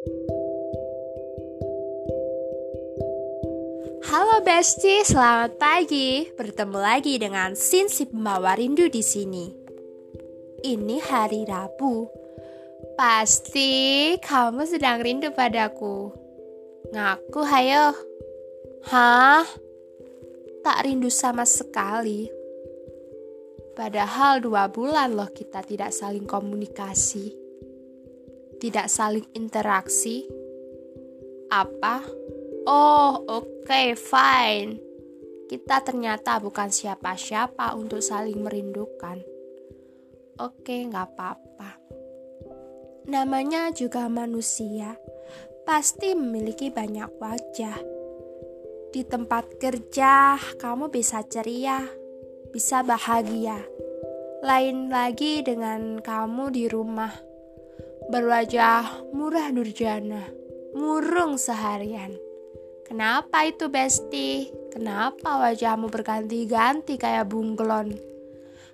Halo Besti, selamat pagi. Bertemu lagi dengan Sin si pembawa rindu di sini. Ini hari Rabu. Pasti kamu sedang rindu padaku. Ngaku hayo. Hah? Tak rindu sama sekali. Padahal dua bulan loh kita tidak saling komunikasi. Tidak saling interaksi. Apa? Oh, oke, okay, fine. Kita ternyata bukan siapa-siapa untuk saling merindukan. Oke, okay, nggak apa-apa. Namanya juga manusia, pasti memiliki banyak wajah. Di tempat kerja, kamu bisa ceria, bisa bahagia. Lain lagi dengan kamu di rumah, berwajah murah durjana, murung seharian Kenapa itu Besti? Kenapa wajahmu berganti-ganti kayak bunglon?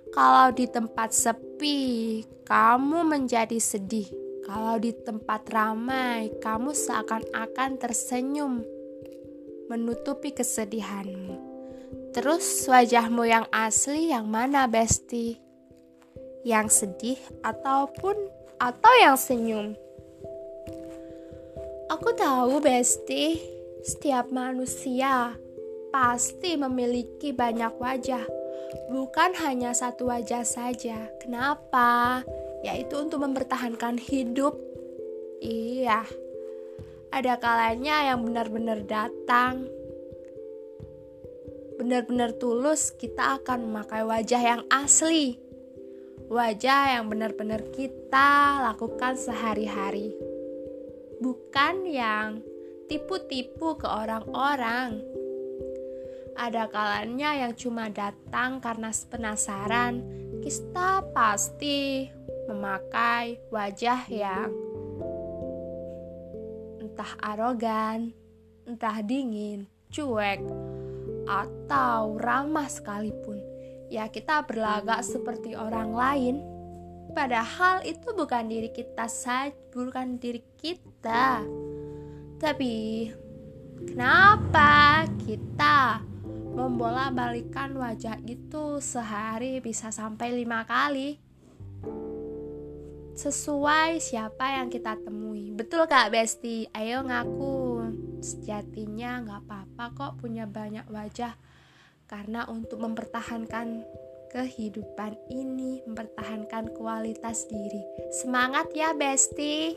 Kalau di tempat sepi, kamu menjadi sedih. Kalau di tempat ramai, kamu seakan-akan tersenyum, menutupi kesedihanmu. Terus wajahmu yang asli yang mana, Besti? Yang sedih ataupun atau yang senyum? Aku tahu, Besti, setiap manusia pasti memiliki banyak wajah, bukan hanya satu wajah saja. Kenapa? Yaitu untuk mempertahankan hidup. Iya, ada kalanya yang benar-benar datang, benar-benar tulus, kita akan memakai wajah yang asli, wajah yang benar-benar kita lakukan sehari-hari, bukan yang tipu-tipu ke orang-orang. Ada kalanya yang cuma datang karena penasaran, kita pasti memakai wajah yang entah arogan, entah dingin, cuek, atau ramah sekalipun. Ya, kita berlagak seperti orang lain. Padahal itu bukan diri kita saja, bukan diri kita. Tapi kenapa kita membola balikan wajah itu sehari bisa sampai lima kali? Sesuai siapa yang kita temui. Betul kak Besti? Ayo ngaku. Sejatinya nggak apa-apa kok punya banyak wajah. Karena untuk mempertahankan kehidupan ini, mempertahankan kualitas diri. Semangat ya Besti!